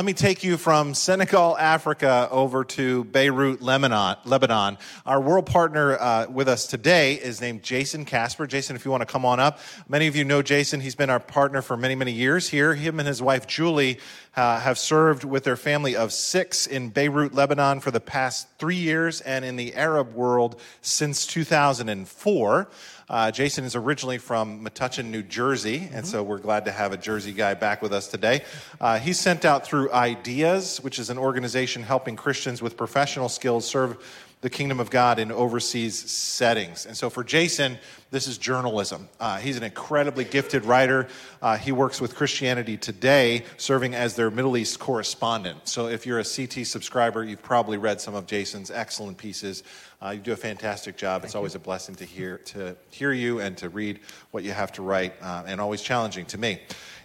Let me take you from Senegal, Africa, over to Beirut, Lebanon. Lebanon. Our world partner uh, with us today is named Jayson Casper. Jayson, if you want to come on up. Many of you know Jayson. He's been our partner for many, many years here. Him and his wife, Julie, uh, have served with their family of six in Beirut, Lebanon for the past three years and in the Arab world since 2004. Uh, Jayson is originally from Metuchen, New Jersey, and mm-hmm. so we're glad to have a Jersey guy back with us today. Uh, he's sent out through Ideas, which is an organization helping Christians with professional skills serve the kingdom of God in overseas settings. And so for Jayson, this is journalism. Uh, he's an incredibly gifted writer. Uh, he works with Christianity Today, serving as their Middle East correspondent. So if you're a CT subscriber, you've probably read some of Jayson's excellent pieces. Uh, you do a fantastic job. Thank it's always you. a blessing to hear, to hear you and to read what you have to write, uh, and always challenging to me.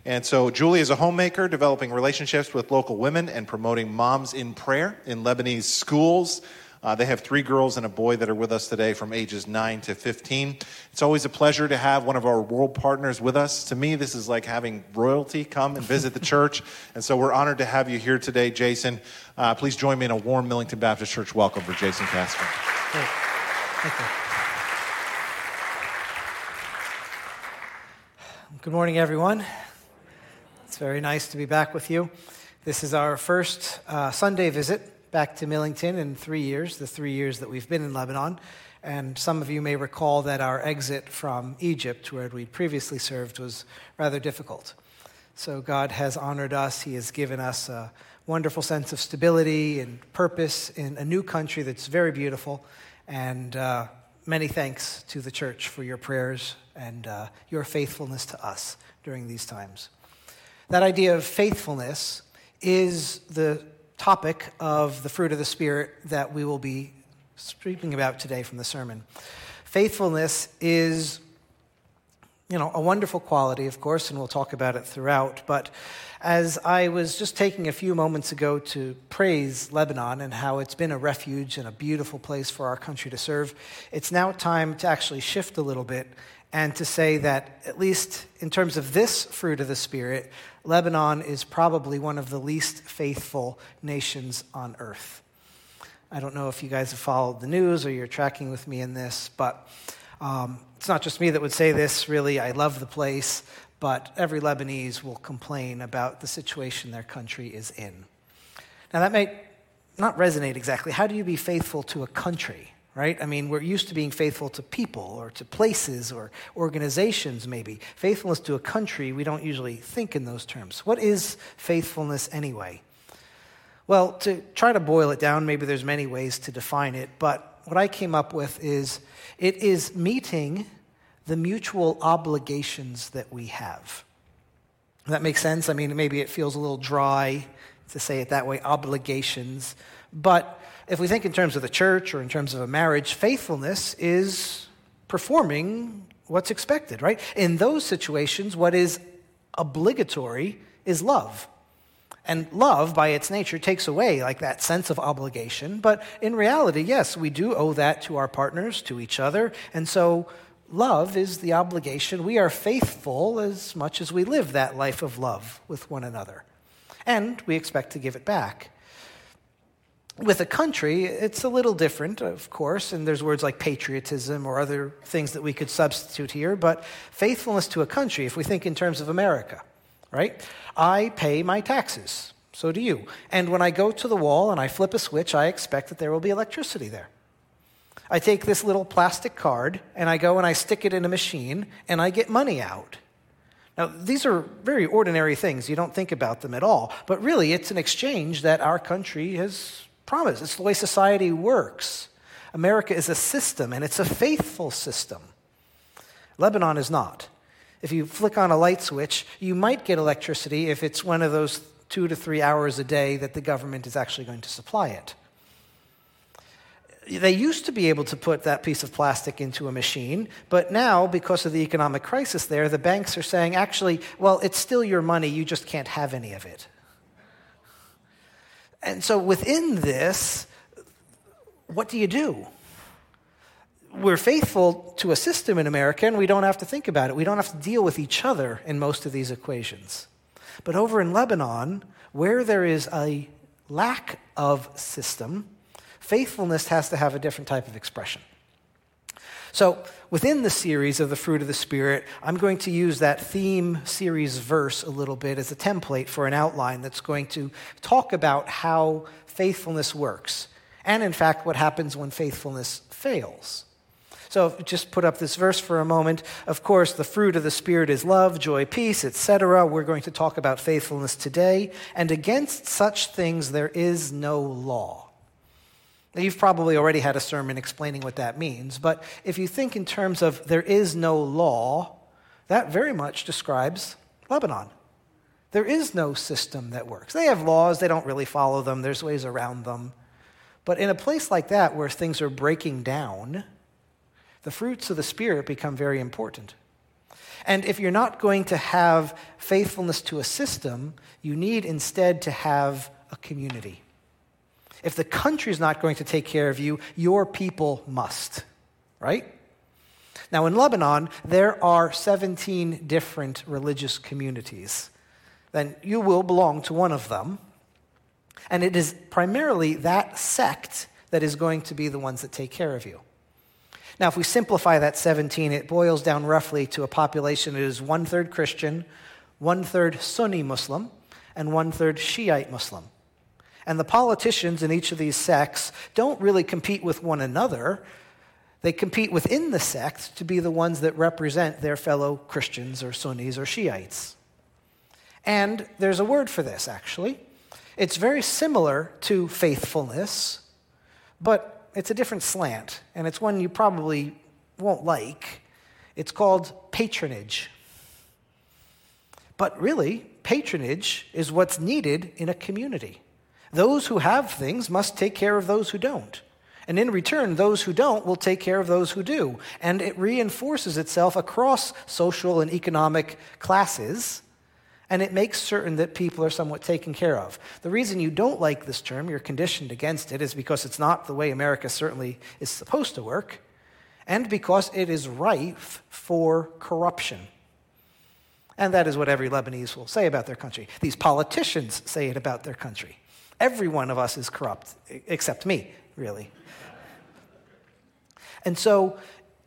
And so Julie is a homemaker, developing relationships with local women and promoting moms in prayer in Lebanese schools. Uh, they have three girls and a boy that are with us today from ages 9 to 15. It's always a pleasure to have one of our world partners with us. To me, this is like having royalty come and visit the church. And so we're honored to have you here today, Jayson. Uh, please join me in a warm Millington Baptist Church welcome for Jayson Casper. Thank you. Good morning, everyone. It's very nice to be back with you. This is our first uh, Sunday visit back to Millington in three years, the three years that we've been in Lebanon. And some of you may recall that our exit from Egypt, where we'd previously served, was rather difficult. So God has honored us. He has given us a wonderful sense of stability and purpose in a new country that's very beautiful. And uh, many thanks to the church for your prayers and uh, your faithfulness to us during these times. That idea of faithfulness is the topic of the fruit of the Spirit that we will be speaking about today from the sermon. Faithfulness is, you know, a wonderful quality, of course, and we'll talk about it throughout. But as I was just taking a few moments ago to praise Lebanon and how it's been a refuge and a beautiful place for our country to serve, it's now time to actually shift a little bit and to say that, at least in terms of this fruit of the Spirit, Lebanon is probably one of the least faithful nations on earth. I don't know if you guys have followed the news or you're tracking with me in this, but um, it's not just me that would say this, really. I love the place, but every Lebanese will complain about the situation their country is in. Now, that may not resonate exactly. How do you be faithful to a country? right? I mean, we're used to being faithful to people or to places or organizations, maybe. Faithfulness to a country, we don't usually think in those terms. What is faithfulness anyway? Well, to try to boil it down, maybe there's many ways to define it, but what I came up with is it is meeting the mutual obligations that we have. That makes sense? I mean, maybe it feels a little dry to say it that way, obligations, but if we think in terms of the church or in terms of a marriage, faithfulness is performing what's expected, right? In those situations, what is obligatory is love. And love, by its nature, takes away like that sense of obligation. But in reality, yes, we do owe that to our partners, to each other. And so love is the obligation. We are faithful as much as we live that life of love with one another. And we expect to give it back. With a country, it's a little different, of course, and there's words like patriotism or other things that we could substitute here, but faithfulness to a country, if we think in terms of America, right? I pay my taxes, so do you. And when I go to the wall and I flip a switch, I expect that there will be electricity there. I take this little plastic card and I go and I stick it in a machine and I get money out. Now, these are very ordinary things. You don't think about them at all. But really, it's an exchange that our country has promised. It's the way society works. America is a system, and it's a faithful system. Lebanon is not. If you flick on a light switch, you might get electricity if it's one of those two to three hours a day that the government is actually going to supply it. They used to be able to put that piece of plastic into a machine, but now, because of the economic crisis there, the banks are saying, actually, well, it's still your money, you just can't have any of it. And so within this, what do you do? We're faithful to a system in America and we don't have to think about it. We don't have to deal with each other in most of these equations. But over in Lebanon, where there is a lack of system, faithfulness has to have a different type of expression. So, within the series of the fruit of the Spirit, I'm going to use that theme series verse a little bit as a template for an outline that's going to talk about how faithfulness works, and in fact, what happens when faithfulness fails. So just put up this verse for a moment. Of course, the fruit of the Spirit is love, joy, peace, etc. We're going to talk about faithfulness today. And against such things there is no law. Now, you've probably already had a sermon explaining what that means, but if you think in terms of there is no law, that very much describes Lebanon. There is no system that works. They have laws, they don't really follow them, there's ways around them. But in a place like that where things are breaking down, the fruits of the Spirit become very important. And if you're not going to have faithfulness to a system, you need instead to have a community. If the country is not going to take care of you, your people must, right? Now, in Lebanon, there are 17 different religious communities. Then you will belong to one of them. And it is primarily that sect that is going to be the ones that take care of you. Now, if we simplify that 17, it boils down roughly to a population that is one third Christian, one third Sunni Muslim, and one third Shiite Muslim. And the politicians in each of these sects don't really compete with one another. They compete within the sect to be the ones that represent their fellow Christians or Sunnis or Shiites. And there's a word for this, actually. It's very similar to faithfulness, but it's a different slant, and it's one you probably won't like. It's called patronage. But really, patronage is what's needed in a community. Those who have things must take care of those who don't. And in return, those who don't will take care of those who do. And it reinforces itself across social and economic classes, and it makes certain that people are somewhat taken care of. The reason you don't like this term, you're conditioned against it, is because it's not the way America certainly is supposed to work, and because it is rife for corruption. And that is what every Lebanese will say about their country. These politicians say it about their country. Every one of us is corrupt, except me, really. And so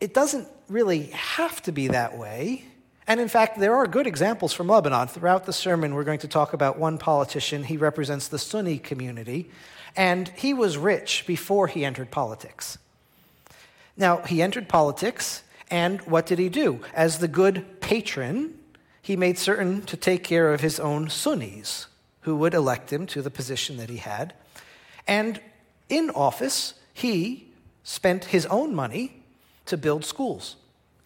it doesn't really have to be that way. And in fact, there are good examples from Lebanon. Throughout the sermon, we're going to talk about one politician. He represents the Sunni community, and he was rich before he entered politics. Now, he entered politics, and what did he do? As the good patron, he made certain to take care of his own Sunnis who would elect him to the position that he had. And in office, he spent his own money to build schools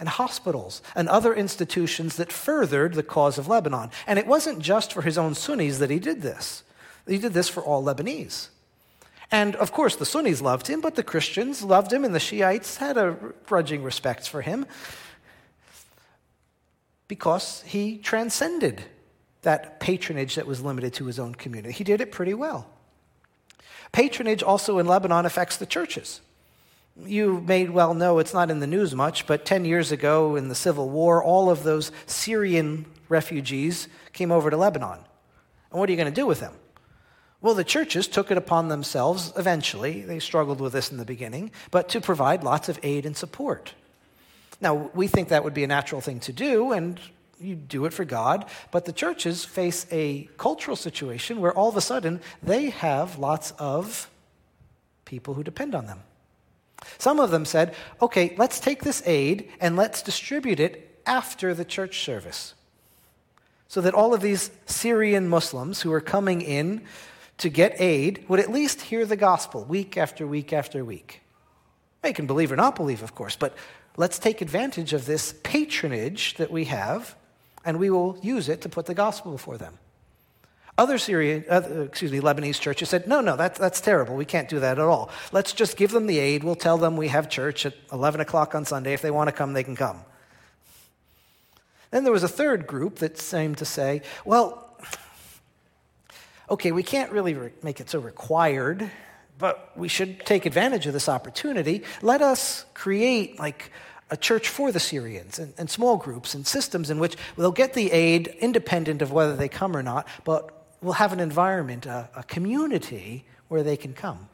and hospitals and other institutions that furthered the cause of Lebanon. And it wasn't just for his own Sunnis that he did this, he did this for all Lebanese. And of course, the Sunnis loved him, but the Christians loved him, and the Shiites had a grudging respect for him because he transcended that patronage that was limited to his own community. He did it pretty well. Patronage also in Lebanon affects the churches. You may well know it's not in the news much, but 10 years ago in the Civil War, all of those Syrian refugees came over to Lebanon. And what are you going to do with them? Well, the churches took it upon themselves eventually, they struggled with this in the beginning, but to provide lots of aid and support. Now, we think that would be a natural thing to do, and you do it for God, but the churches face a cultural situation where all of a sudden they have lots of people who depend on them. Some of them said, okay, let's take this aid and let's distribute it after the church service. So that all of these Syrian Muslims who are coming in to get aid would at least hear the gospel week after week after week. They can believe or not believe, of course, but let's take advantage of this patronage that we have and we will use it to put the gospel before them. Other Syrian, uh, excuse me, Lebanese churches said, no, no, that's, that's terrible. We can't do that at all. Let's just give them the aid. We'll tell them we have church at 11 o'clock on Sunday. If they want to come, they can come. Then there was a third group that seemed to say, well, okay, we can't really re- make it so required, but we should take advantage of this opportunity. Let us create like a church for the Syrians and, and small groups and systems in which they'll get the aid independent of whether they come or not, but we'll have an environment, a, a community where they can come.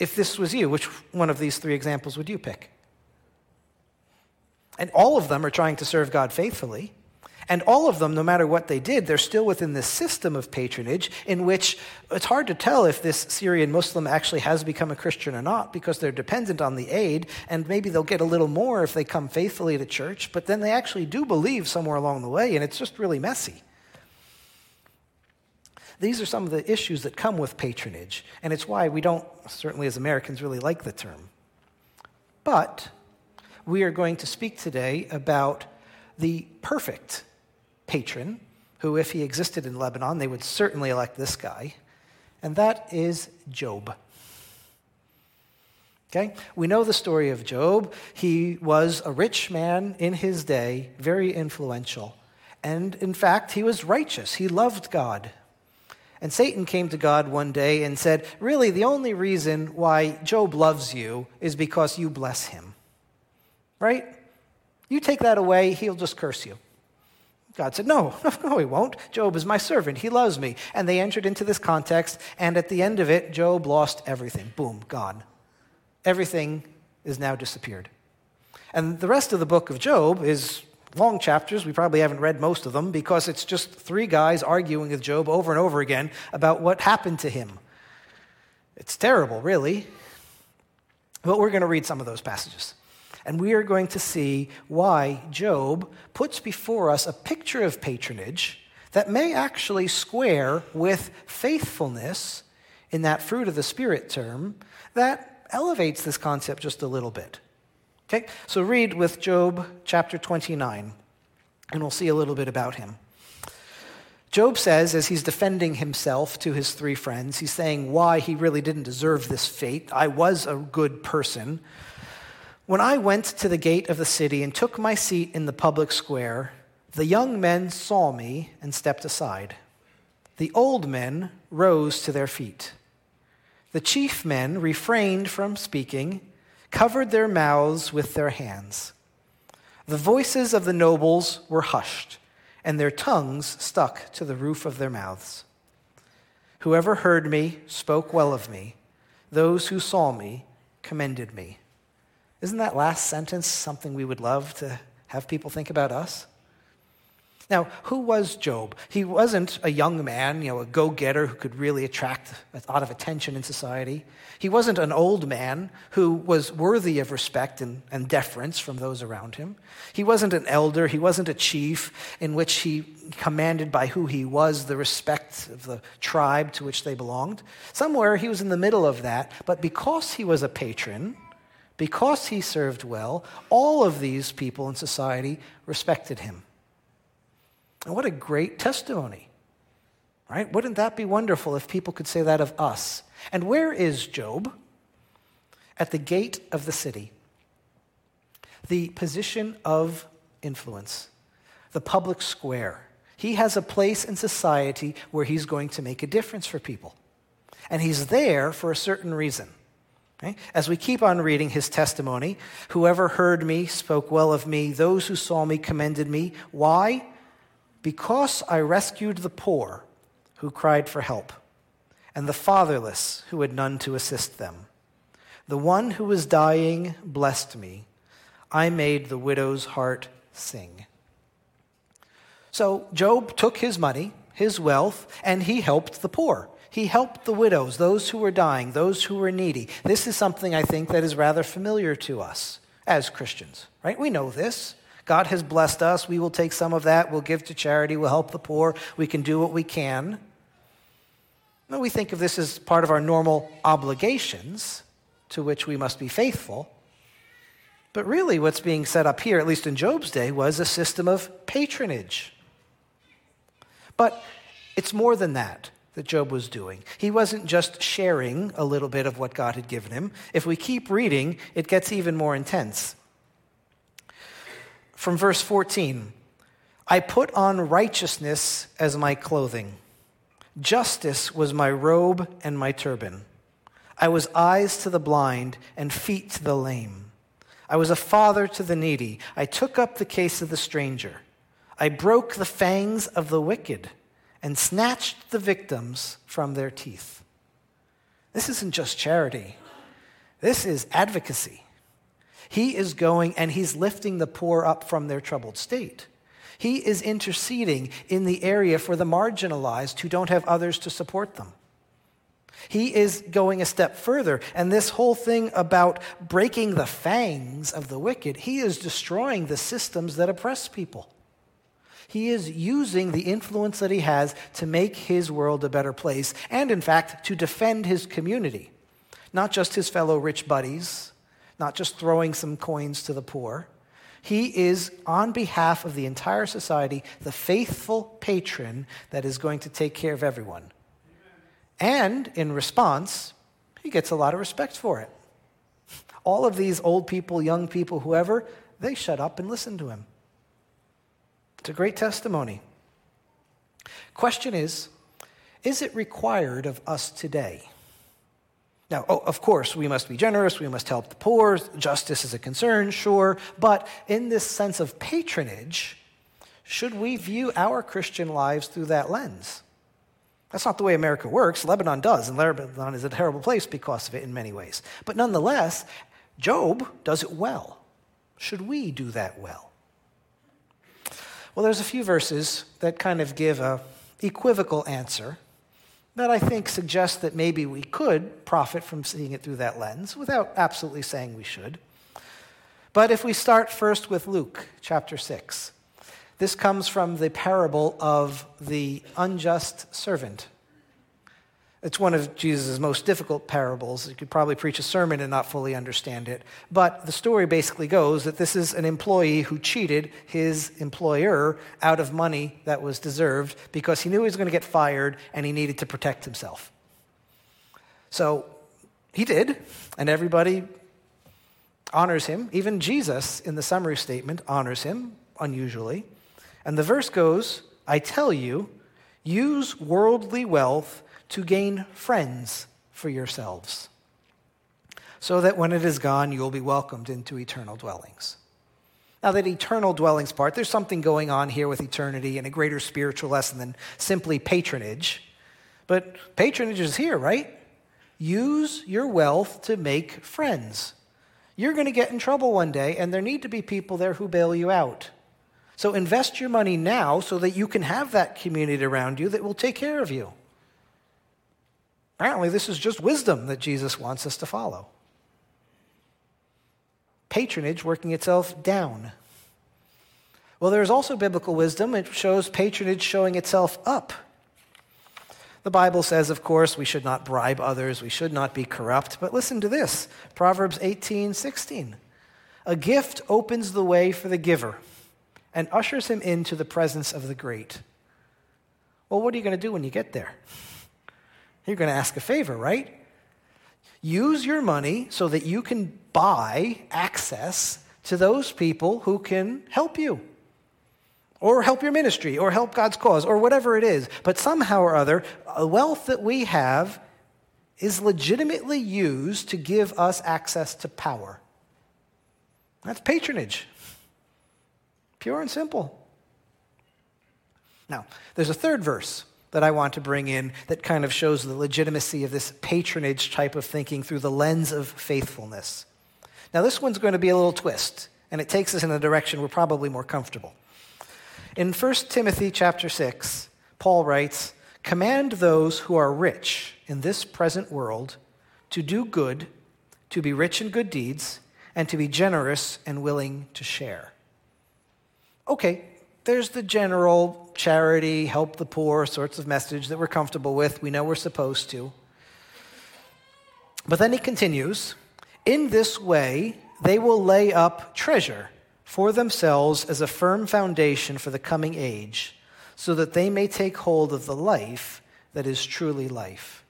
If this was you, which one of these three examples would you pick? And all of them are trying to serve God faithfully. And all of them, no matter what they did, they're still within this system of patronage in which it's hard to tell if this Syrian Muslim actually has become a Christian or not because they're dependent on the aid, and maybe they'll get a little more if they come faithfully to church, but then they actually do believe somewhere along the way, and it's just really messy. These are some of the issues that come with patronage, and it's why we don't, certainly as Americans, really like the term. But we are going to speak today about the perfect patron, who, if he existed in Lebanon, they would certainly elect this guy, and that is Job. Okay? We know the story of Job. He was a rich man in his day, very influential. And in fact, he was righteous. He loved God. And Satan came to God one day and said, Really, the only reason why Job loves you is because you bless him. Right? You take that away, he'll just curse you. God said, No, no, he won't. Job is my servant. He loves me. And they entered into this context, and at the end of it, Job lost everything. Boom, gone. Everything is now disappeared. And the rest of the book of Job is long chapters. We probably haven't read most of them because it's just three guys arguing with Job over and over again about what happened to him. It's terrible, really. But we're going to read some of those passages. And we are going to see why Job puts before us a picture of patronage that may actually square with faithfulness in that fruit of the Spirit term that elevates this concept just a little bit. Okay, so read with Job chapter 29, and we'll see a little bit about him. Job says, as he's defending himself to his three friends, he's saying why he really didn't deserve this fate. I was a good person. When I went to the gate of the city and took my seat in the public square, the young men saw me and stepped aside. The old men rose to their feet. The chief men refrained from speaking, covered their mouths with their hands. The voices of the nobles were hushed, and their tongues stuck to the roof of their mouths. Whoever heard me spoke well of me. Those who saw me commended me. Isn't that last sentence something we would love to have people think about us? Now, who was Job? He wasn't a young man, you know, a go getter who could really attract a lot of attention in society. He wasn't an old man who was worthy of respect and, and deference from those around him. He wasn't an elder. He wasn't a chief in which he commanded by who he was the respect of the tribe to which they belonged. Somewhere he was in the middle of that, but because he was a patron, because he served well, all of these people in society respected him. And what a great testimony, right? Wouldn't that be wonderful if people could say that of us? And where is Job? At the gate of the city, the position of influence, the public square. He has a place in society where he's going to make a difference for people. And he's there for a certain reason. Okay? As we keep on reading his testimony, whoever heard me spoke well of me, those who saw me commended me. Why? Because I rescued the poor who cried for help, and the fatherless who had none to assist them. The one who was dying blessed me. I made the widow's heart sing. So Job took his money, his wealth, and he helped the poor. He helped the widows, those who were dying, those who were needy. This is something I think that is rather familiar to us as Christians, right? We know this. God has blessed us. We will take some of that. We'll give to charity. We'll help the poor. We can do what we can. No, we think of this as part of our normal obligations to which we must be faithful. But really, what's being set up here, at least in Job's day, was a system of patronage. But it's more than that that Job was doing. He wasn't just sharing a little bit of what God had given him. If we keep reading, it gets even more intense. From verse 14 I put on righteousness as my clothing, justice was my robe and my turban. I was eyes to the blind and feet to the lame. I was a father to the needy. I took up the case of the stranger. I broke the fangs of the wicked and snatched the victims from their teeth. This isn't just charity, this is advocacy. He is going and he's lifting the poor up from their troubled state. He is interceding in the area for the marginalized who don't have others to support them. He is going a step further. And this whole thing about breaking the fangs of the wicked, he is destroying the systems that oppress people. He is using the influence that he has to make his world a better place, and in fact, to defend his community. Not just his fellow rich buddies, not just throwing some coins to the poor. He is, on behalf of the entire society, the faithful patron that is going to take care of everyone. And in response, he gets a lot of respect for it. All of these old people, young people, whoever, they shut up and listen to him. It's a great testimony. Question is Is it required of us today? Now, oh, of course, we must be generous, we must help the poor, justice is a concern, sure, but in this sense of patronage, should we view our Christian lives through that lens? That's not the way America works. Lebanon does, and Lebanon is a terrible place because of it in many ways. But nonetheless, Job does it well. Should we do that well? Well, there's a few verses that kind of give a equivocal answer that I think suggests that maybe we could profit from seeing it through that lens without absolutely saying we should. But if we start first with Luke chapter 6, this comes from the parable of the unjust servant. It's one of Jesus' most difficult parables. You could probably preach a sermon and not fully understand it. But the story basically goes that this is an employee who cheated his employer out of money that was deserved because he knew he was going to get fired and he needed to protect himself. So he did, and everybody honors him. Even Jesus, in the summary statement, honors him unusually. And the verse goes I tell you, use worldly wealth to gain friends for yourselves, so that when it is gone, you will be welcomed into eternal dwellings. Now, that eternal dwellings part, there's something going on here with eternity and a greater spiritual lesson than simply patronage. But patronage is here, right? Use your wealth to make friends. You're going to get in trouble one day, and there need to be people there who bail you out. So invest your money now so that you can have that community around you that will take care of you. Apparently, this is just wisdom that Jesus wants us to follow. Patronage working itself down. Well, there's also biblical wisdom. It shows patronage showing itself up. The Bible says, of course, we should not bribe others, we should not be corrupt. But listen to this Proverbs 18 16. A gift opens the way for the giver and ushers him into the presence of the great. Well, what are you going to do when you get there? You're going to ask a favor, right? Use your money so that you can buy access to those people who can help you, or help your ministry, or help God's cause, or whatever it is. But somehow or other, a wealth that we have is legitimately used to give us access to power. That's patronage. Pure and simple. Now, there's a third verse that I want to bring in that kind of shows the legitimacy of this patronage type of thinking through the lens of faithfulness. Now, this one's going to be a little twist, and it takes us in a direction we're probably more comfortable. In 1 Timothy chapter 6, Paul writes, Command those who are rich in this present world to do good, to be rich in good deeds, and to be generous and willing to share okay, there's the general charity, help the poor sorts of message that we're comfortable with. We know we're supposed to. But then he continues In this way, they will lay up treasure for themselves as a firm foundation for the coming age, so that they may take hold of the life that is truly life.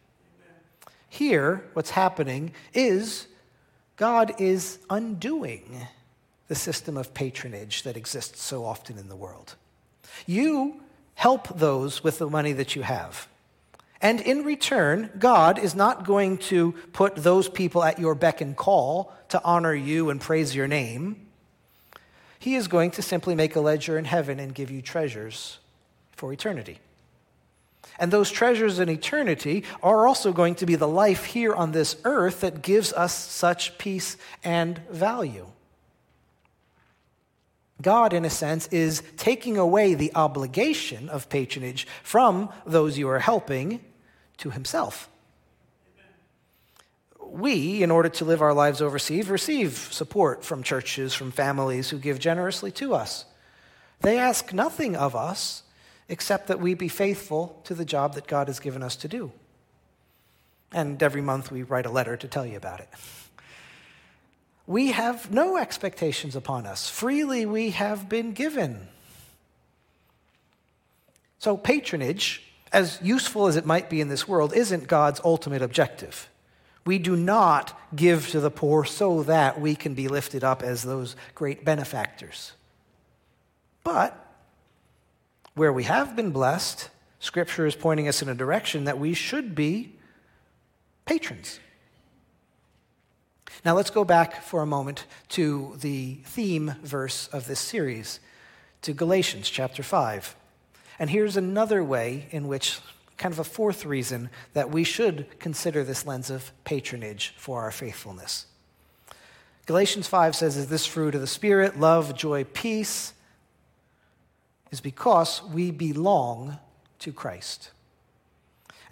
Here, what's happening is God is undoing the system of patronage that exists so often in the world. You help those with the money that you have. And in return, God is not going to put those people at your beck and call to honor you and praise your name. He is going to simply make a ledger in heaven and give you treasures for eternity. And those treasures in eternity are also going to be the life here on this earth that gives us such peace and value. God, in a sense, is taking away the obligation of patronage from those you are helping to himself. We, in order to live our lives overseas, receive support from churches, from families who give generously to us. They ask nothing of us except that we be faithful to the job that God has given us to do. And every month we write a letter to tell you about it. We have no expectations upon us. Freely we have been given. So, patronage, as useful as it might be in this world, isn't God's ultimate objective. We do not give to the poor so that we can be lifted up as those great benefactors. But where we have been blessed, Scripture is pointing us in a direction that we should be patrons. Now let's go back for a moment to the theme verse of this series, to Galatians chapter 5. And here's another way in which, kind of a fourth reason, that we should consider this lens of patronage for our faithfulness. Galatians 5 says, Is this fruit of the Spirit, love, joy, peace? Is because we belong to Christ.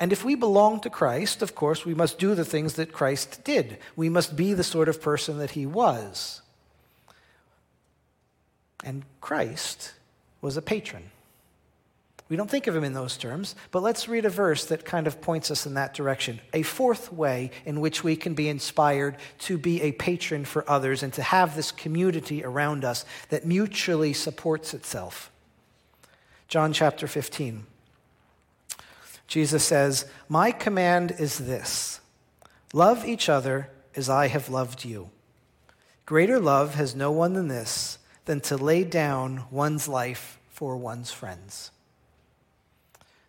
And if we belong to Christ, of course, we must do the things that Christ did. We must be the sort of person that he was. And Christ was a patron. We don't think of him in those terms, but let's read a verse that kind of points us in that direction. A fourth way in which we can be inspired to be a patron for others and to have this community around us that mutually supports itself. John chapter 15. Jesus says, My command is this love each other as I have loved you. Greater love has no one than this, than to lay down one's life for one's friends.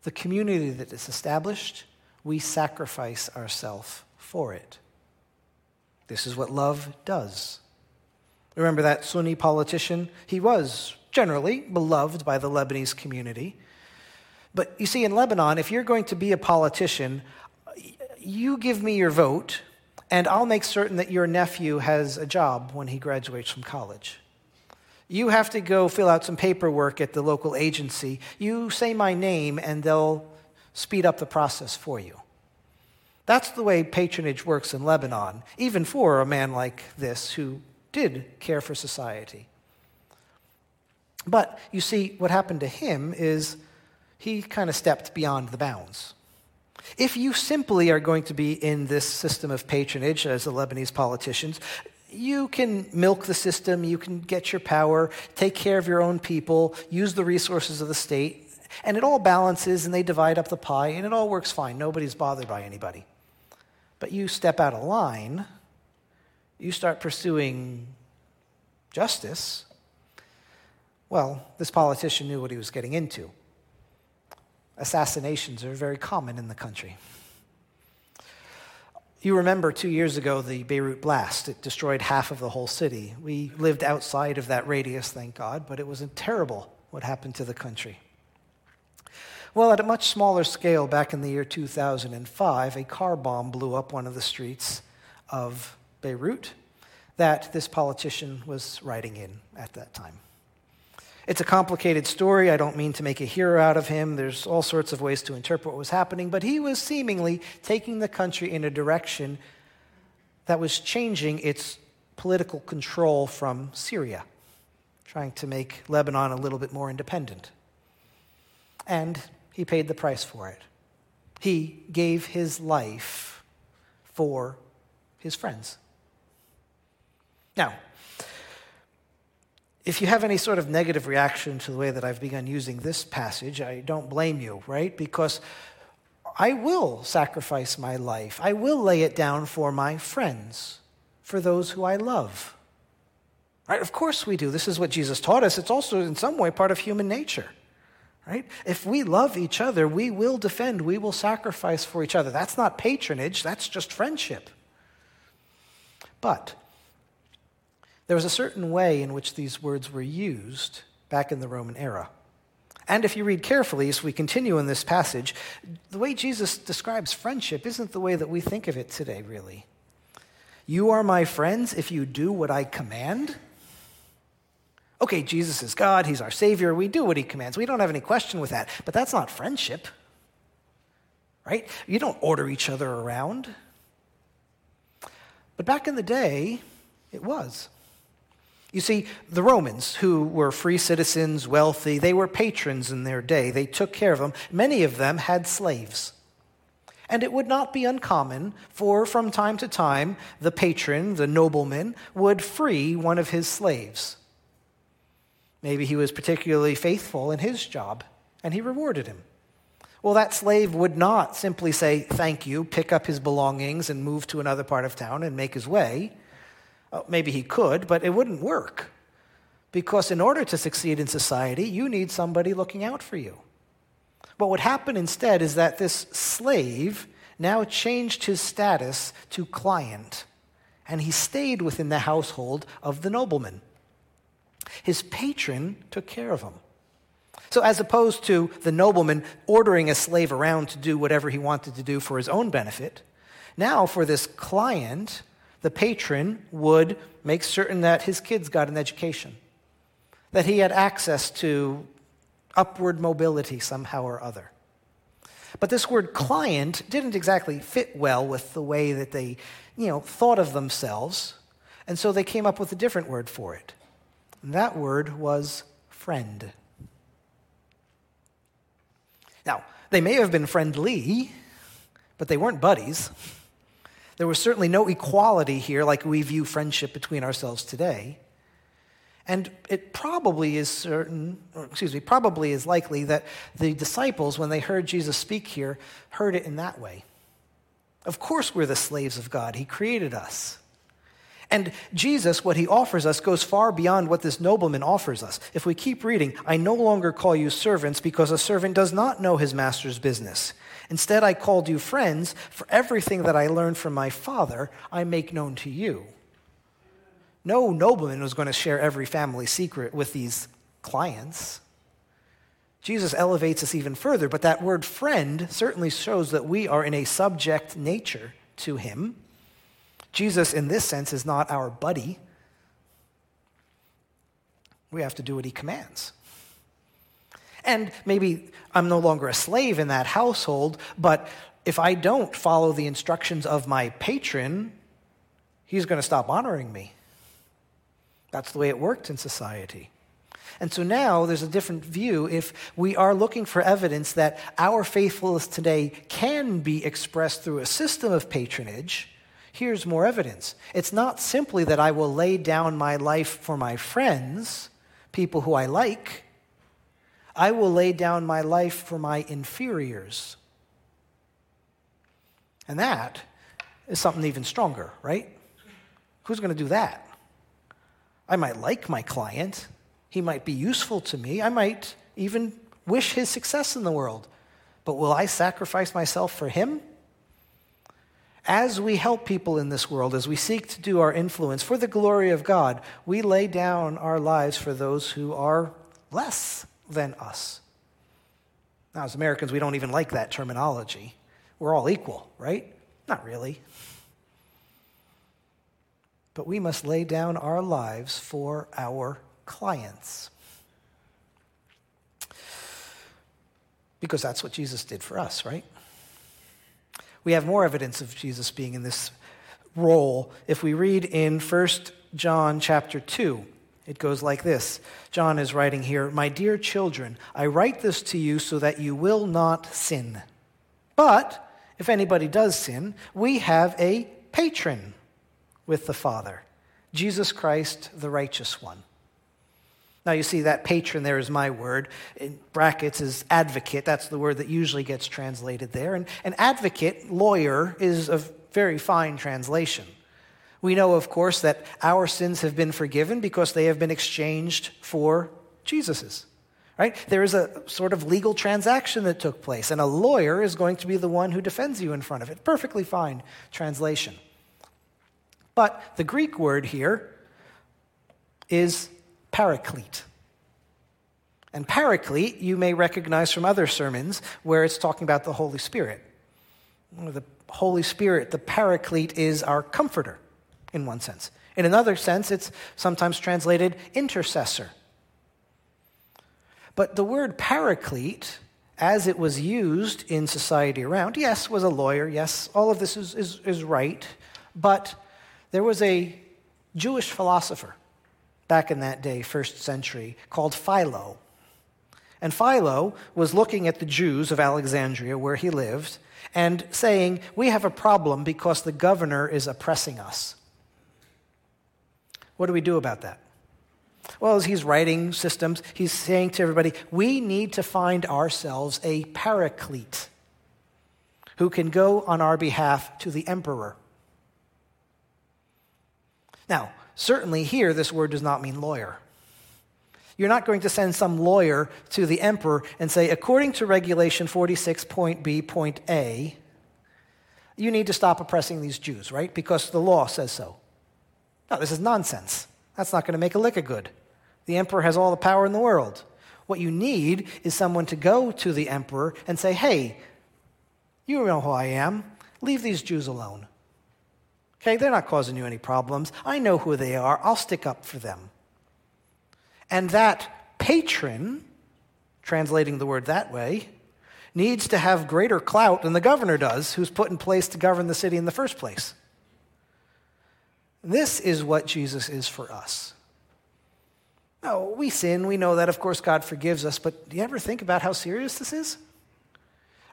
The community that is established, we sacrifice ourselves for it. This is what love does. Remember that Sunni politician? He was generally beloved by the Lebanese community. But you see, in Lebanon, if you're going to be a politician, you give me your vote, and I'll make certain that your nephew has a job when he graduates from college. You have to go fill out some paperwork at the local agency. You say my name, and they'll speed up the process for you. That's the way patronage works in Lebanon, even for a man like this who did care for society. But you see, what happened to him is he kind of stepped beyond the bounds. If you simply are going to be in this system of patronage as the Lebanese politicians, you can milk the system, you can get your power, take care of your own people, use the resources of the state, and it all balances and they divide up the pie and it all works fine. Nobody's bothered by anybody. But you step out of line, you start pursuing justice. Well, this politician knew what he was getting into assassinations are very common in the country. You remember two years ago the Beirut blast. It destroyed half of the whole city. We lived outside of that radius, thank God, but it was terrible what happened to the country. Well, at a much smaller scale, back in the year 2005, a car bomb blew up one of the streets of Beirut that this politician was riding in at that time. It's a complicated story. I don't mean to make a hero out of him. There's all sorts of ways to interpret what was happening, but he was seemingly taking the country in a direction that was changing its political control from Syria, trying to make Lebanon a little bit more independent. And he paid the price for it. He gave his life for his friends. Now, if you have any sort of negative reaction to the way that I've begun using this passage, I don't blame you, right? Because I will sacrifice my life. I will lay it down for my friends, for those who I love. Right? Of course we do. This is what Jesus taught us. It's also in some way part of human nature. Right? If we love each other, we will defend, we will sacrifice for each other. That's not patronage, that's just friendship. But there was a certain way in which these words were used back in the Roman era. And if you read carefully, as we continue in this passage, the way Jesus describes friendship isn't the way that we think of it today, really. You are my friends if you do what I command. Okay, Jesus is God, He's our Savior, we do what He commands. We don't have any question with that. But that's not friendship, right? You don't order each other around. But back in the day, it was. You see, the Romans, who were free citizens, wealthy, they were patrons in their day. They took care of them. Many of them had slaves. And it would not be uncommon for, from time to time, the patron, the nobleman, would free one of his slaves. Maybe he was particularly faithful in his job, and he rewarded him. Well, that slave would not simply say, Thank you, pick up his belongings, and move to another part of town and make his way. Uh, maybe he could, but it wouldn't work. Because in order to succeed in society, you need somebody looking out for you. What would happen instead is that this slave now changed his status to client, and he stayed within the household of the nobleman. His patron took care of him. So, as opposed to the nobleman ordering a slave around to do whatever he wanted to do for his own benefit, now for this client, the patron would make certain that his kids got an education, that he had access to upward mobility somehow or other. But this word client didn't exactly fit well with the way that they, you know, thought of themselves, and so they came up with a different word for it. And that word was friend. Now, they may have been friendly, but they weren't buddies. There was certainly no equality here like we view friendship between ourselves today. And it probably is certain, excuse me, probably is likely that the disciples, when they heard Jesus speak here, heard it in that way. Of course, we're the slaves of God. He created us. And Jesus, what he offers us, goes far beyond what this nobleman offers us. If we keep reading, I no longer call you servants because a servant does not know his master's business. Instead, I called you friends, for everything that I learned from my Father, I make known to you. No nobleman was going to share every family secret with these clients. Jesus elevates us even further, but that word friend certainly shows that we are in a subject nature to him. Jesus, in this sense, is not our buddy. We have to do what he commands. And maybe I'm no longer a slave in that household, but if I don't follow the instructions of my patron, he's going to stop honoring me. That's the way it worked in society. And so now there's a different view if we are looking for evidence that our faithfulness today can be expressed through a system of patronage. Here's more evidence. It's not simply that I will lay down my life for my friends, people who I like. I will lay down my life for my inferiors. And that is something even stronger, right? Who's going to do that? I might like my client. He might be useful to me. I might even wish his success in the world. But will I sacrifice myself for him? As we help people in this world, as we seek to do our influence for the glory of God, we lay down our lives for those who are less than us. Now, as Americans, we don't even like that terminology. We're all equal, right? Not really. But we must lay down our lives for our clients. Because that's what Jesus did for us, right? We have more evidence of Jesus being in this role if we read in 1 John chapter 2. It goes like this John is writing here My dear children, I write this to you so that you will not sin. But if anybody does sin, we have a patron with the Father, Jesus Christ, the righteous one. Now, you see, that patron there is my word. In brackets is advocate. That's the word that usually gets translated there. And an advocate, lawyer, is a very fine translation. We know, of course, that our sins have been forgiven because they have been exchanged for Jesus's. right? There is a sort of legal transaction that took place, and a lawyer is going to be the one who defends you in front of it. Perfectly fine translation. But the Greek word here is paraclete. And paraclete, you may recognize from other sermons where it's talking about the Holy Spirit. The Holy Spirit, the paraclete, is our comforter in one sense. In another sense, it's sometimes translated intercessor. But the word paraclete, as it was used in society around, yes, was a lawyer, yes, all of this is, is, is right, but there was a Jewish philosopher back in that day, first century, called Philo. And Philo was looking at the Jews of Alexandria, where he lived, and saying, We have a problem because the governor is oppressing us. What do we do about that? Well, as he's writing systems, he's saying to everybody, we need to find ourselves a paraclete who can go on our behalf to the emperor. Now, certainly here, this word does not mean lawyer. You're not going to send some lawyer to the emperor and say, according to regulation 46.b.a, you need to stop oppressing these Jews, right? Because the law says so. No, this is nonsense. That's not going to make a lick of good. The emperor has all the power in the world. What you need is someone to go to the emperor and say, hey, you know who I am. Leave these Jews alone. Okay, they're not causing you any problems. I know who they are. I'll stick up for them. And that patron, translating the word that way, needs to have greater clout than the governor does, who's put in place to govern the city in the first place. This is what Jesus is for us. Now, we sin, we know that, of course, God forgives us, but do you ever think about how serious this is?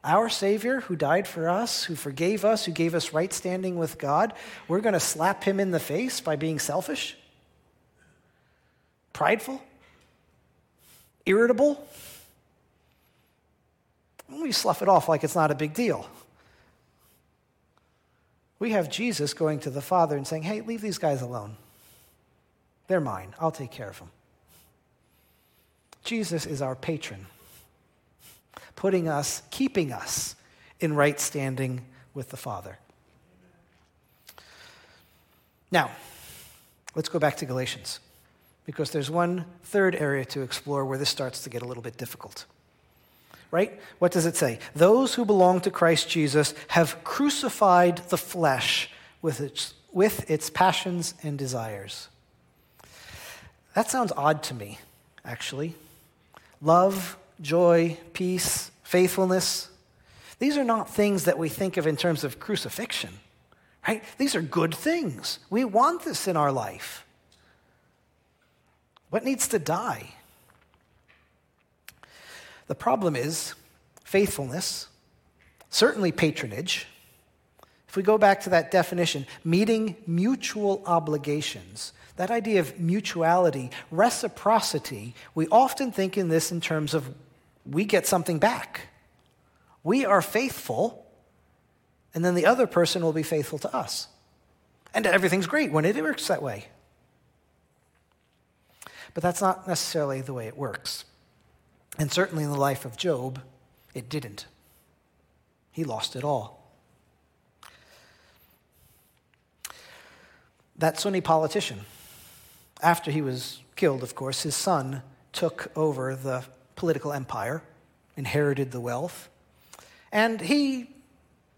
Our Savior, who died for us, who forgave us, who gave us right standing with God, we're going to slap him in the face by being selfish, prideful, irritable. We slough it off like it's not a big deal. We have Jesus going to the Father and saying, Hey, leave these guys alone. They're mine. I'll take care of them. Jesus is our patron, putting us, keeping us in right standing with the Father. Now, let's go back to Galatians, because there's one third area to explore where this starts to get a little bit difficult. Right? What does it say? Those who belong to Christ Jesus have crucified the flesh with its, with its passions and desires. That sounds odd to me, actually love, joy, peace, faithfulness. These are not things that we think of in terms of crucifixion, right? These are good things. We want this in our life. What needs to die? The problem is faithfulness, certainly patronage. If we go back to that definition, meeting mutual obligations, that idea of mutuality, reciprocity, we often think in this in terms of we get something back. We are faithful, and then the other person will be faithful to us. And everything's great when it works that way. But that's not necessarily the way it works. And certainly in the life of Job, it didn't. He lost it all. That Sunni politician after he was killed, of course, his son took over the political empire, inherited the wealth, and he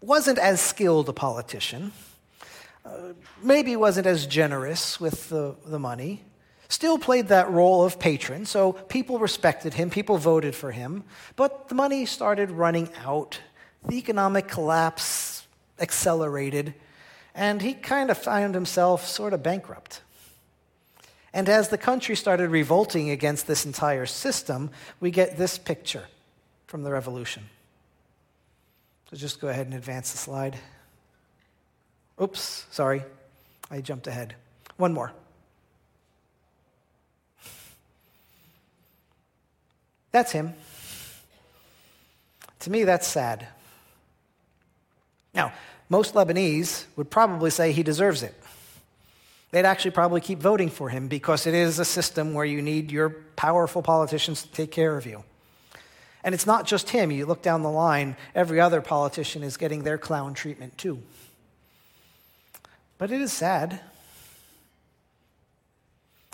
wasn't as skilled a politician, uh, maybe wasn't as generous with the, the money, still played that role of patron, so people respected him, people voted for him, but the money started running out. The economic collapse accelerated, and he kind of found himself sort of bankrupt. And as the country started revolting against this entire system, we get this picture from the revolution. So just go ahead and advance the slide. Oops, sorry, I jumped ahead. One more. That's him. To me, that's sad. Now, most Lebanese would probably say he deserves it. They'd actually probably keep voting for him because it is a system where you need your powerful politicians to take care of you. And it's not just him. You look down the line, every other politician is getting their clown treatment too. But it is sad.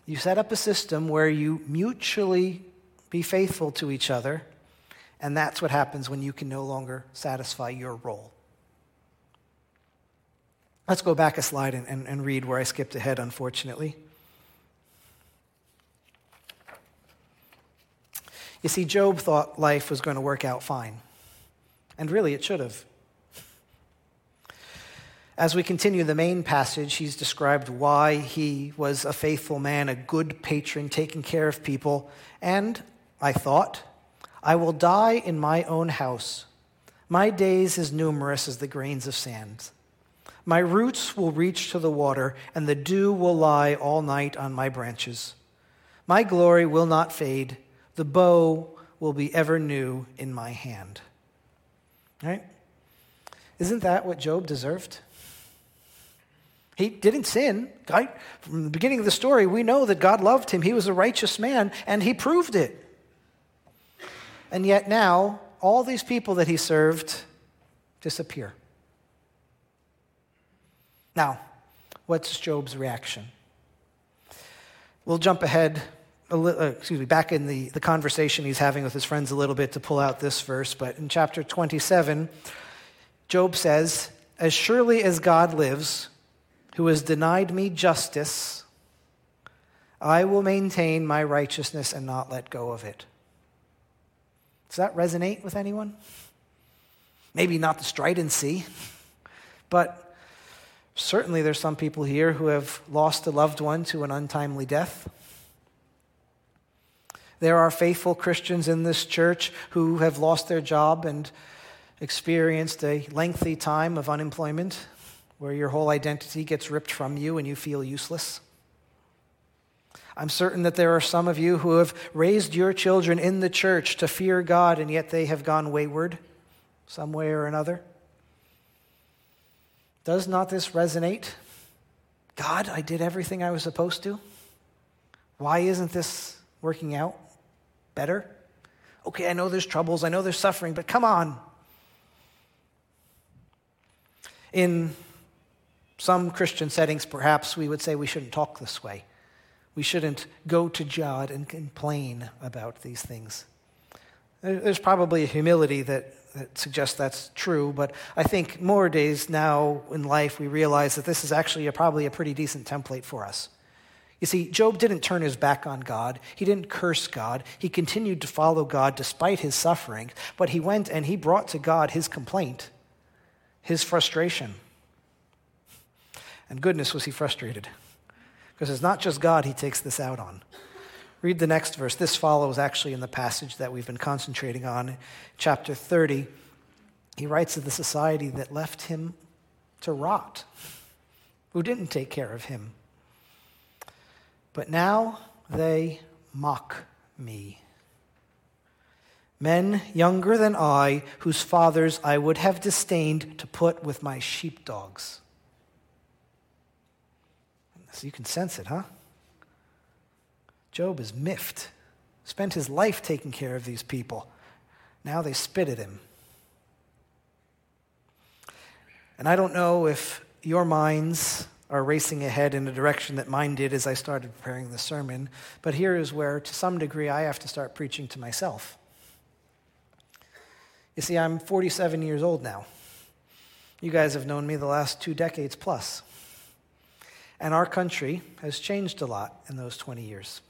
You set up a system where you mutually be faithful to each other, and that's what happens when you can no longer satisfy your role. Let's go back a slide and, and, and read where I skipped ahead, unfortunately. You see, Job thought life was going to work out fine. And really, it should have. As we continue the main passage, he's described why he was a faithful man, a good patron, taking care of people. And I thought, I will die in my own house. My days as numerous as the grains of sand. My roots will reach to the water, and the dew will lie all night on my branches. My glory will not fade, the bow will be ever new in my hand. Right? Isn't that what Job deserved? He didn't sin. From the beginning of the story, we know that God loved him. He was a righteous man, and he proved it. And yet now, all these people that he served disappear. Now, what's Job's reaction? We'll jump ahead, uh, excuse me, back in the, the conversation he's having with his friends a little bit to pull out this verse. But in chapter 27, Job says, As surely as God lives, who has denied me justice, I will maintain my righteousness and not let go of it. Does that resonate with anyone? Maybe not the stridency, but Certainly, there's some people here who have lost a loved one to an untimely death. There are faithful Christians in this church who have lost their job and experienced a lengthy time of unemployment where your whole identity gets ripped from you and you feel useless. I'm certain that there are some of you who have raised your children in the church to fear God and yet they have gone wayward some way or another. Does not this resonate? God, I did everything I was supposed to. Why isn't this working out better? Okay, I know there's troubles, I know there's suffering, but come on. In some Christian settings, perhaps we would say we shouldn't talk this way. We shouldn't go to God and complain about these things. There's probably a humility that that suggests that's true, but I think more days now in life we realize that this is actually a, probably a pretty decent template for us. You see, Job didn't turn his back on God. He didn't curse God. He continued to follow God despite his suffering, but he went and he brought to God his complaint, his frustration. And goodness, was he frustrated. Because it's not just God he takes this out on. Read the next verse. This follows actually in the passage that we've been concentrating on, chapter 30. He writes of the society that left him to rot, who didn't take care of him. But now they mock me. Men younger than I, whose fathers I would have disdained to put with my sheepdogs. So you can sense it, huh? Job is miffed, spent his life taking care of these people. Now they spit at him. And I don't know if your minds are racing ahead in a direction that mine did as I started preparing the sermon, but here is where, to some degree, I have to start preaching to myself. You see, I'm 47 years old now. You guys have known me the last two decades plus. And our country has changed a lot in those 20 years.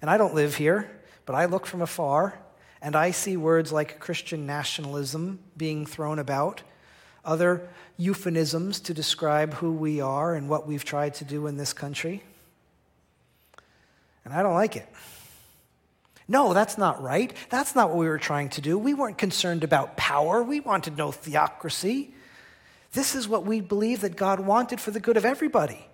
And I don't live here, but I look from afar and I see words like Christian nationalism being thrown about, other euphemisms to describe who we are and what we've tried to do in this country. And I don't like it. No, that's not right. That's not what we were trying to do. We weren't concerned about power. We wanted no theocracy. This is what we believe that God wanted for the good of everybody.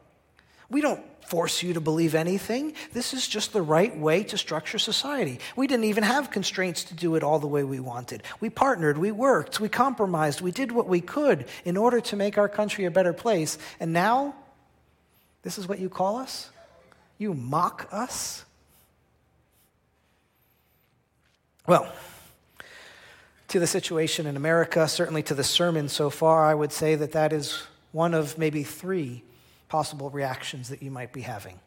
We don't force you to believe anything. This is just the right way to structure society. We didn't even have constraints to do it all the way we wanted. We partnered, we worked, we compromised, we did what we could in order to make our country a better place. And now, This is what you call us? You mock us? Well, to the situation in America, certainly to the sermon so far, I would say that that is one of maybe three possible reactions that you might be having.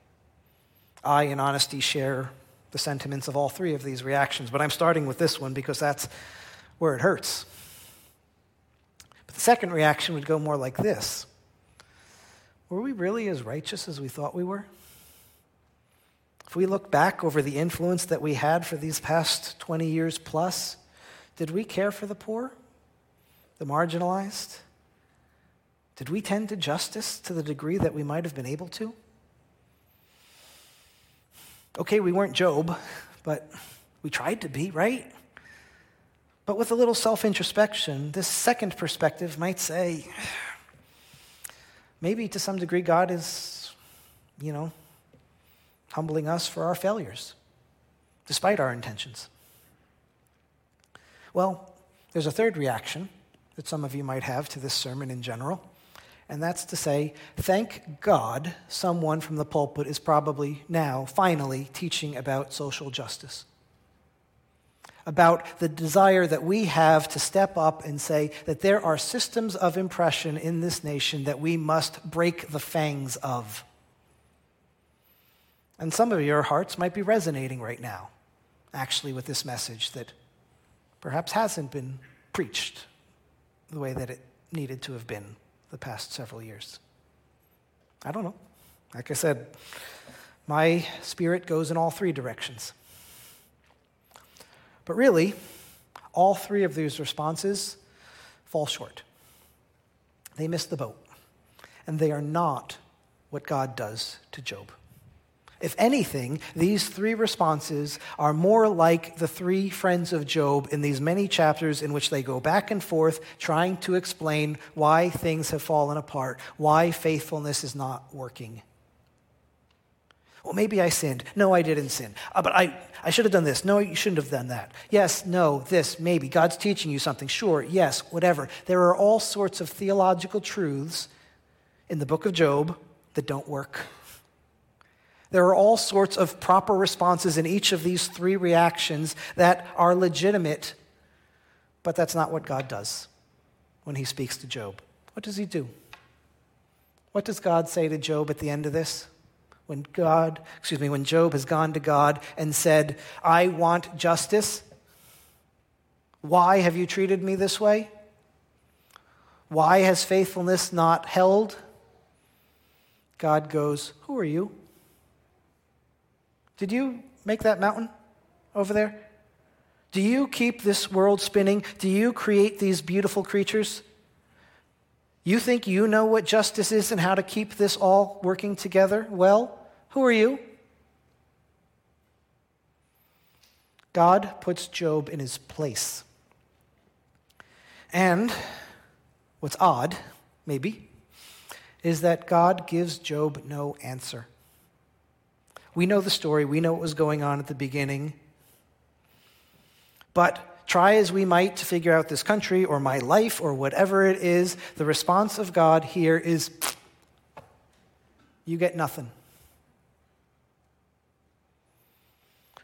I, in honesty, share the sentiments of all three of these reactions, but I'm starting with this one because that's where it hurts. But the second reaction would go more like this Were we really as righteous as we thought we were? If we look back over the influence that we had for these past 20 years plus, did we care for the poor, the marginalized? Did we tend to justice to the degree that we might have been able to? Okay, we weren't Job, but we tried to be, right? But with a little self introspection, this second perspective might say maybe to some degree God is, you know, humbling us for our failures, despite our intentions. Well, there's a third reaction that some of you might have to this sermon in general, and that's to say, thank God someone from the pulpit is probably now, finally, teaching about social justice about the desire that we have to step up and say that there are systems of impression in this nation that we must break the fangs of. And some of your hearts might be resonating right now, actually, with this message that perhaps hasn't been preached the way that it needed to have been the past several years. I don't know. Like I said, my spirit goes in all three directions. But really, all three of these responses fall short. They miss the boat. And they are not what God does to Job. If anything, these three responses are more like the three friends of Job in these many chapters in which they go back and forth trying to explain why things have fallen apart, why faithfulness is not working. Well, maybe I sinned. No, I didn't sin. Uh, but I, I should have done this. No, you shouldn't have done that. Yes, no, this, maybe. God's teaching you something. Sure, yes, whatever. There are all sorts of theological truths in the book of Job that don't work. There are all sorts of proper responses in each of these three reactions that are legitimate, but that's not what God does when he speaks to Job. What does he do? What does God say to Job at the end of this? when God, excuse me, when Job has gone to God and said, I want justice. Why have you treated me this way? Why has faithfulness not held? God goes, Who are you? Did you make that mountain over there? Do you keep this world spinning? Do you create these beautiful creatures? You think you know what justice is and how to keep this all working together well? Who are you? God puts Job in his place. And what's odd, maybe, is that God gives Job no answer. We know the story, we know what was going on at the beginning. But try as we might to figure out this country or my life or whatever it is, the response of God here is you get nothing.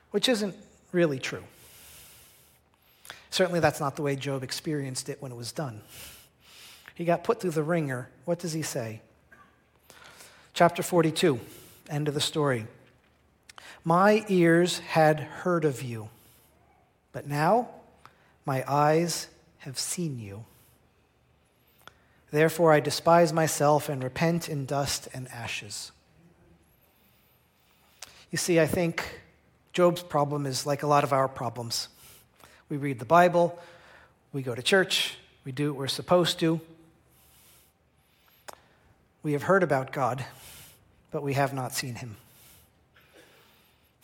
Which isn't really true. Certainly, that's not the way Job experienced it when it was done. He got put through the wringer. What does he say? Chapter 42, end of the story. My ears had heard of you, but now my eyes have seen you. Therefore, I despise myself and repent in dust and ashes. You see, I think Job's problem is like a lot of our problems. We read the Bible, we go to church, we do what we're supposed to. We have heard about God, but we have not seen him.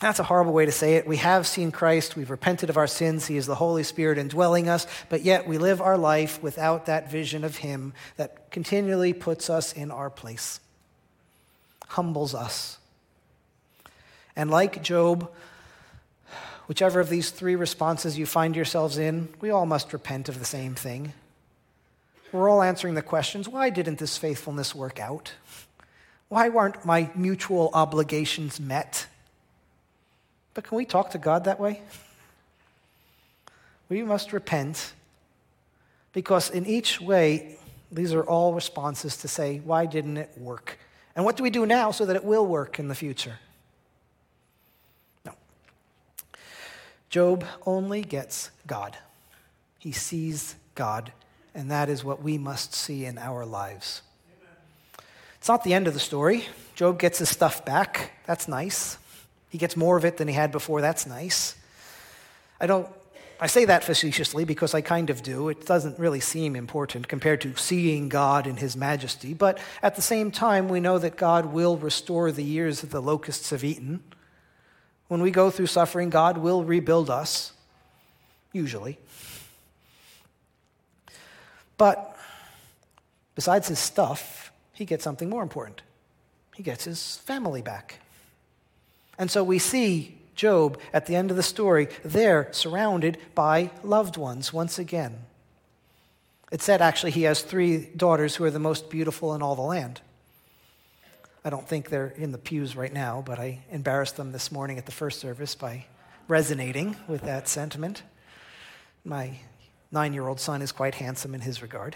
That's a horrible way to say it. We have seen Christ. We've repented of our sins. He is the Holy Spirit indwelling us, but yet we live our life without that vision of Him that continually puts us in our place, humbles us. And like Job, whichever of these three responses you find yourselves in, we all must repent of the same thing. We're all answering the questions why didn't this faithfulness work out? Why weren't my mutual obligations met? But can we talk to God that way? We must repent because in each way, these are all responses to say, why didn't it work? And what do we do now so that it will work in the future? No. Job only gets God. He sees God, and that is what we must see in our lives. It's not the end of the story. Job gets his stuff back. That's nice. He gets more of it than he had before. That's nice. I don't I say that facetiously because I kind of do. It doesn't really seem important compared to seeing God in his majesty. But at the same time, we know that God will restore the years that the locusts have eaten. When we go through suffering, God will rebuild us, usually. But besides his stuff, he gets something more important. He gets his family back. And so we see Job, at the end of the story, there surrounded by loved ones once again. It said actually he has three daughters who are the most beautiful in all the land. I don't think they're in the pews right now, but I embarrassed them this morning at the first service by resonating with that sentiment. My nine year old son is quite handsome in his regard.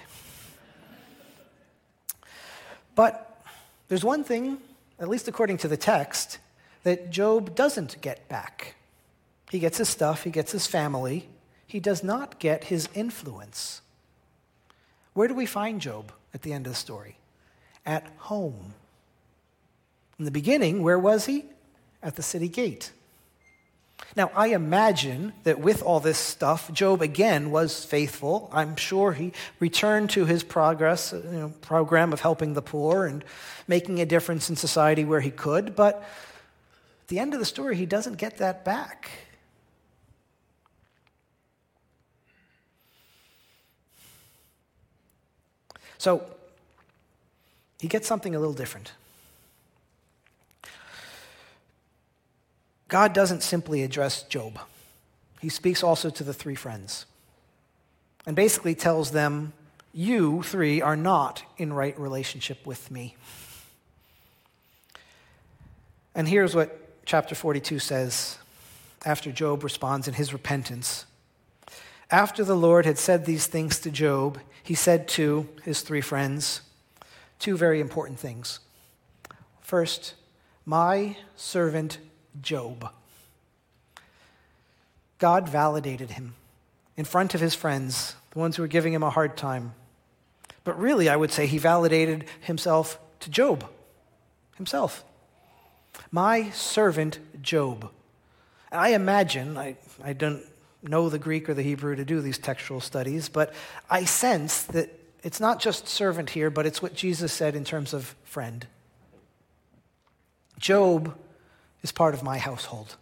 But there's one thing, at least according to the text, that Job doesn't get back. He gets his stuff, he gets his family, he does not get his influence. Where do we find Job at the end of the story? At home. In the beginning, where was he? At the city gate. Now, I imagine that with all this stuff, Job again was faithful. I'm sure he returned to his progress, you know, program of helping the poor and making a difference in society where he could. But at the end of the story, he doesn't get that back. So he gets something a little different. God doesn't simply address Job, he speaks also to the three friends and basically tells them, You three are not in right relationship with me. And here's what chapter 42 says, after Job responds in his repentance. After the Lord had said these things to Job, he said to his three friends two very important things. First, my servant Job. God validated him in front of his friends, the ones who were giving him a hard time. But really, I would say he validated himself to Job, himself. My servant Job. I imagine, I, I don't know the Greek or the Hebrew to do these textual studies, but I sense that it's not just servant here, but it's what Jesus said in terms of friend. Job is part of my household.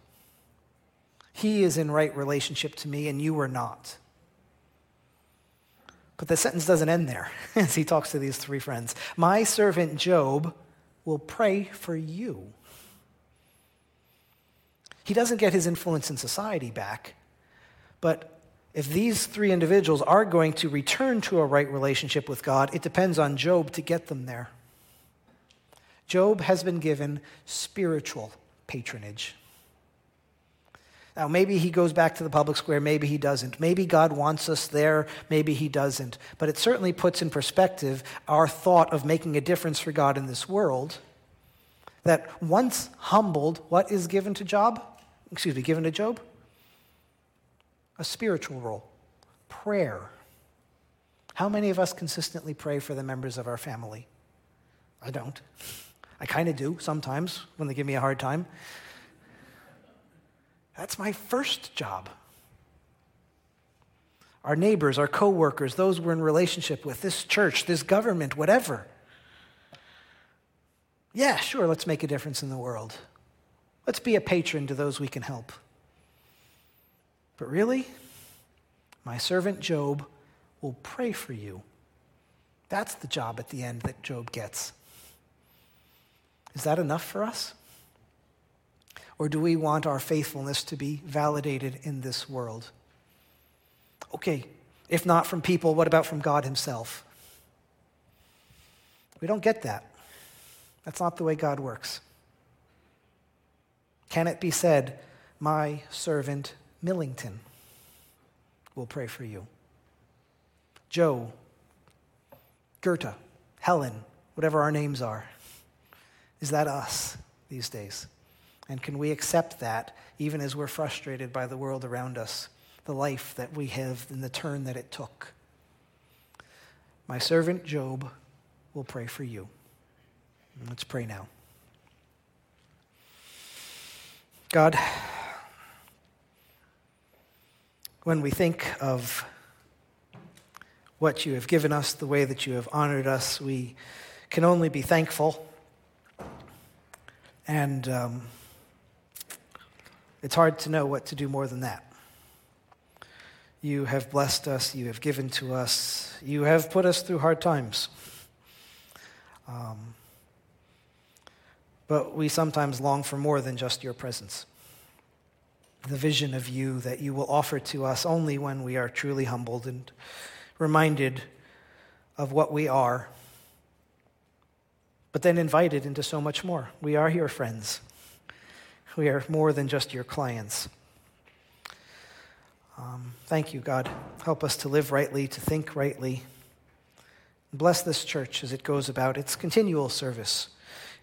He is in right relationship to me, and you are not. But the sentence doesn't end there as he talks to these three friends. My servant Job will pray for you. He doesn't get his influence in society back. But if these three individuals are going to return to a right relationship with God, it depends on Job to get them there. Job has been given spiritual patronage. Now, maybe he goes back to the public square, maybe he doesn't. Maybe God wants us there, maybe he doesn't. But it certainly puts in perspective our thought of making a difference for God in this world. That once humbled, what is given to Job? Excuse me, given to Job? A spiritual role, prayer. How many of us consistently pray for the members of our family? I don't. I kind of do sometimes when they give me a hard time. That's my first job. Our neighbors, our coworkers, those we're in relationship with, this church, this government, whatever. Yeah, sure, let's make a difference in the world. Let's be a patron to those we can help. But really, my servant Job will pray for you. That's the job at the end that Job gets. Is that enough for us? Or do we want our faithfulness to be validated in this world? Okay, if not from people, what about from God Himself? We don't get that. That's not the way God works. Can it be said, My servant Millington will pray for you? Joe, Goethe, Helen, whatever our names are. Is that us these days? And can we accept that even as we're frustrated by the world around us, the life that we have and the turn that it took? My servant Job will pray for you. Let's pray now. God, when we think of what you have given us, the way that you have honored us, we can only be thankful. And um, it's hard to know what to do more than that. You have blessed us, you have given to us, you have put us through hard times. Um, but we sometimes long for more than just your presence. The vision of you that you will offer to us only when we are truly humbled and reminded of what we are, but then invited into so much more. We are your friends, we are more than just your clients. Um, thank you, God. Help us to live rightly, to think rightly. Bless this church as it goes about its continual service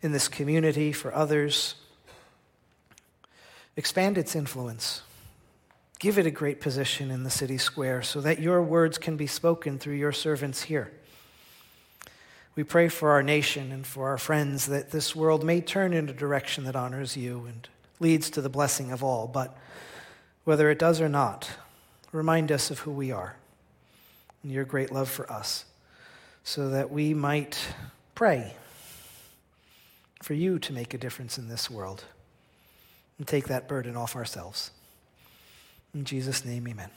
in this community for others. Expand its influence. Give it a great position in the city square so that your words can be spoken through your servants here. We pray for our nation and for our friends that this world may turn in a direction that honors you and leads to the blessing of all. But whether it does or not, remind us of who we are and your great love for us so that we might pray for you to make a difference in this world and take that burden off ourselves. In Jesus' name, amen.